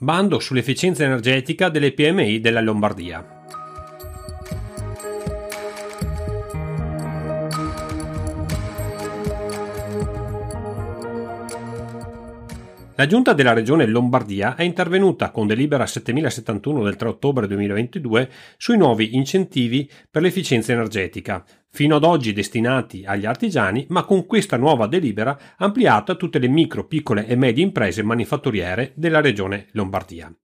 Bando sull'efficienza energetica delle PMI della Lombardia. La giunta della regione Lombardia è intervenuta con delibera 7071 del 3 ottobre 2022 sui nuovi incentivi per l'efficienza energetica, fino ad oggi destinati agli artigiani, ma con questa nuova delibera ampliata a tutte le micro, piccole e medie imprese manifatturiere della regione Lombardia.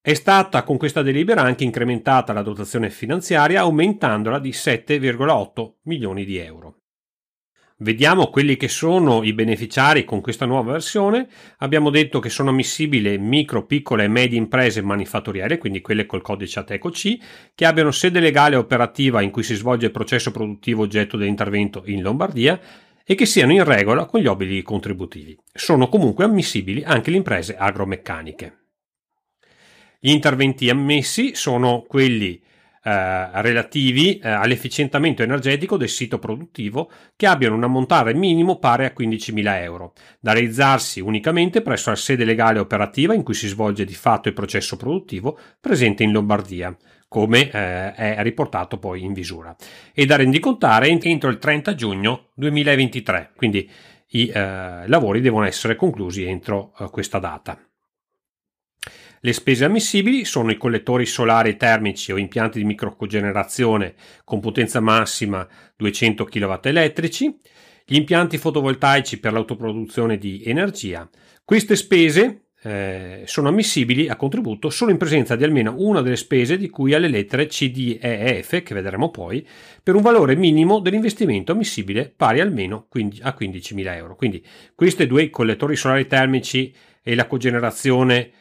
È stata con questa delibera anche incrementata la dotazione finanziaria aumentandola di 7,8 milioni di euro. Vediamo quelli che sono i beneficiari con questa nuova versione. Abbiamo detto che sono ammissibili micro, piccole e medie imprese manifatturiere, quindi quelle col codice ATECO C, che abbiano sede legale operativa in cui si svolge il processo produttivo oggetto dell'intervento in Lombardia e che siano in regola con gli obblighi contributivi. Sono comunque ammissibili anche le imprese agromeccaniche. Gli interventi ammessi sono quelli eh, relativi eh, all'efficientamento energetico del sito produttivo che abbiano un ammontare minimo pari a 15.000 euro, da realizzarsi unicamente presso la sede legale operativa in cui si svolge di fatto il processo produttivo presente in Lombardia come eh, è riportato poi in visura, e da rendicontare entro il 30 giugno 2023, quindi i eh, lavori devono essere conclusi entro eh, questa data. Le spese ammissibili sono i collettori solari termici o impianti di microcogenerazione con potenza massima 200 kW elettrici, gli impianti fotovoltaici per l'autoproduzione di energia. Queste spese eh, sono ammissibili a contributo solo in presenza di almeno una delle spese di cui alle lettere C, D, E F, che vedremo poi, per un valore minimo dell'investimento ammissibile pari almeno a 15.000 euro. Quindi questi due collettori solari termici e la cogenerazione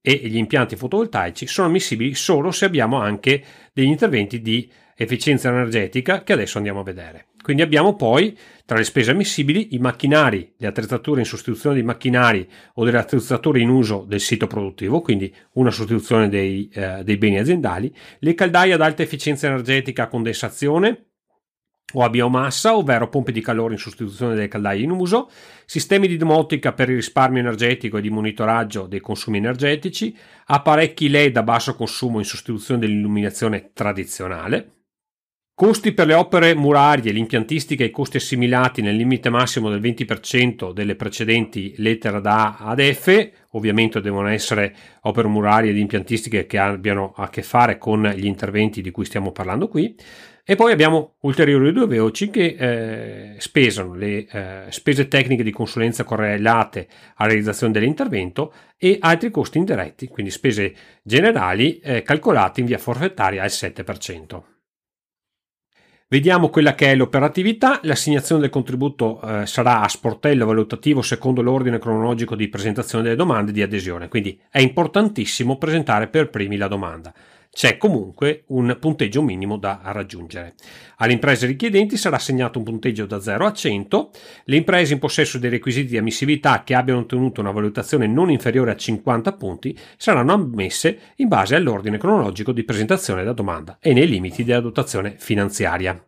e gli impianti fotovoltaici sono ammissibili solo se abbiamo anche degli interventi di efficienza energetica che adesso andiamo a vedere. Quindi abbiamo poi tra le spese ammissibili i macchinari, le attrezzature in sostituzione di macchinari o delle attrezzature in uso del sito produttivo, quindi una sostituzione dei, eh, dei beni aziendali, le caldaie ad alta efficienza energetica a condensazione, o a biomassa, ovvero pompe di calore in sostituzione delle caldaie in uso, sistemi di domotica per il risparmio energetico e di monitoraggio dei consumi energetici, apparecchi LED a basso consumo in sostituzione dell'illuminazione tradizionale, Costi per le opere murarie, l'impiantistica e i costi assimilati nel limite massimo del 20% delle precedenti lettere da A ad F, ovviamente devono essere opere murarie ed impiantistiche che abbiano a che fare con gli interventi di cui stiamo parlando qui. E poi abbiamo ulteriori due voci che eh, spesano le eh, spese tecniche di consulenza correlate alla realizzazione dell'intervento e altri costi indiretti, quindi spese generali eh, calcolate in via forfettaria al 7%. Vediamo quella che è l'operatività. L'assegnazione del contributo eh, sarà a sportello valutativo secondo l'ordine cronologico di presentazione delle domande di adesione, quindi è importantissimo presentare per primi la domanda c'è comunque un punteggio minimo da raggiungere. Alle imprese richiedenti sarà assegnato un punteggio da 0 a 100. Le imprese in possesso dei requisiti di ammissibilità che abbiano ottenuto una valutazione non inferiore a 50 punti saranno ammesse in base all'ordine cronologico di presentazione della domanda e nei limiti della dotazione finanziaria.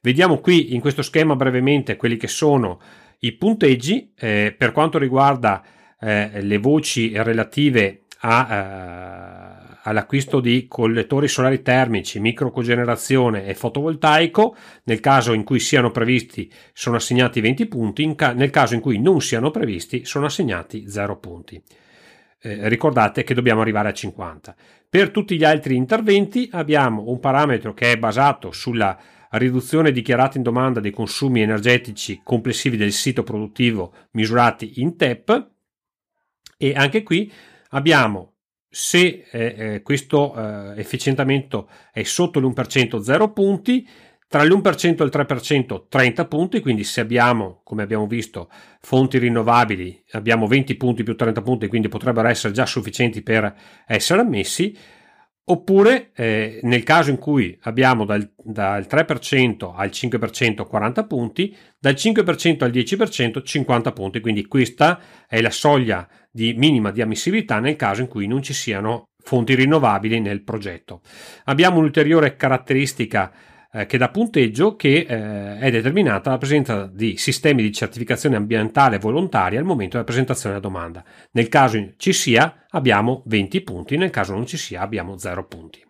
Vediamo qui in questo schema brevemente quelli che sono i punteggi eh, per quanto riguarda eh, le voci relative a, eh, all'acquisto di collettori solari termici, microcogenerazione e fotovoltaico, nel caso in cui siano previsti sono assegnati 20 punti, ca- nel caso in cui non siano previsti sono assegnati 0 punti. Eh, ricordate che dobbiamo arrivare a 50. Per tutti gli altri interventi abbiamo un parametro che è basato sulla riduzione dichiarata in domanda dei consumi energetici complessivi del sito produttivo misurati in TEP e anche qui abbiamo se eh, eh, questo eh, efficientamento è sotto l'1% 0 punti, tra l'1% e il 3% 30 punti, quindi se abbiamo, come abbiamo visto, fonti rinnovabili, abbiamo 20 punti più 30 punti, quindi potrebbero essere già sufficienti per essere ammessi. Oppure eh, nel caso in cui abbiamo dal, dal 3% al 5% 40 punti, dal 5% al 10% 50 punti, quindi questa è la soglia di minima di ammissibilità nel caso in cui non ci siano fonti rinnovabili nel progetto. Abbiamo un'ulteriore caratteristica eh, che dà punteggio che eh, è determinata dalla presenza di sistemi di certificazione ambientale volontaria al momento della presentazione della domanda. Nel caso ci sia abbiamo 20 punti, nel caso non ci sia abbiamo 0 punti.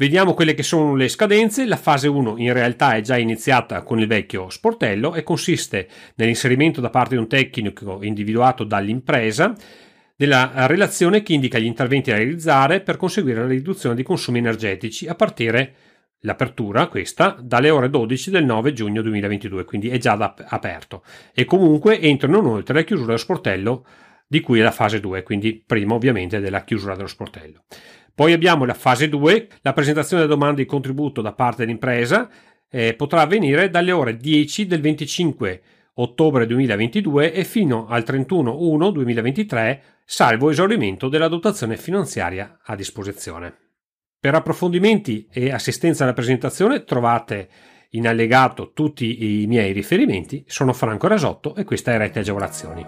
Vediamo quelle che sono le scadenze. La fase 1 in realtà è già iniziata con il vecchio sportello e consiste nell'inserimento da parte di un tecnico individuato dall'impresa della relazione che indica gli interventi da realizzare per conseguire la riduzione di consumi energetici a partire l'apertura questa dalle ore 12 del 9 giugno 2022, quindi è già da, aperto e comunque entrano inoltre la chiusura dello sportello di cui è la fase 2, quindi prima ovviamente della chiusura dello sportello. Poi abbiamo la fase 2, la presentazione della domanda di contributo da parte dell'impresa eh, potrà avvenire dalle ore 10 del 25 ottobre 2022 e fino al 31 2023, salvo esaurimento della dotazione finanziaria a disposizione. Per approfondimenti e assistenza alla presentazione trovate in allegato tutti i miei riferimenti. Sono Franco Rasotto e questa è Rete Agevolazioni.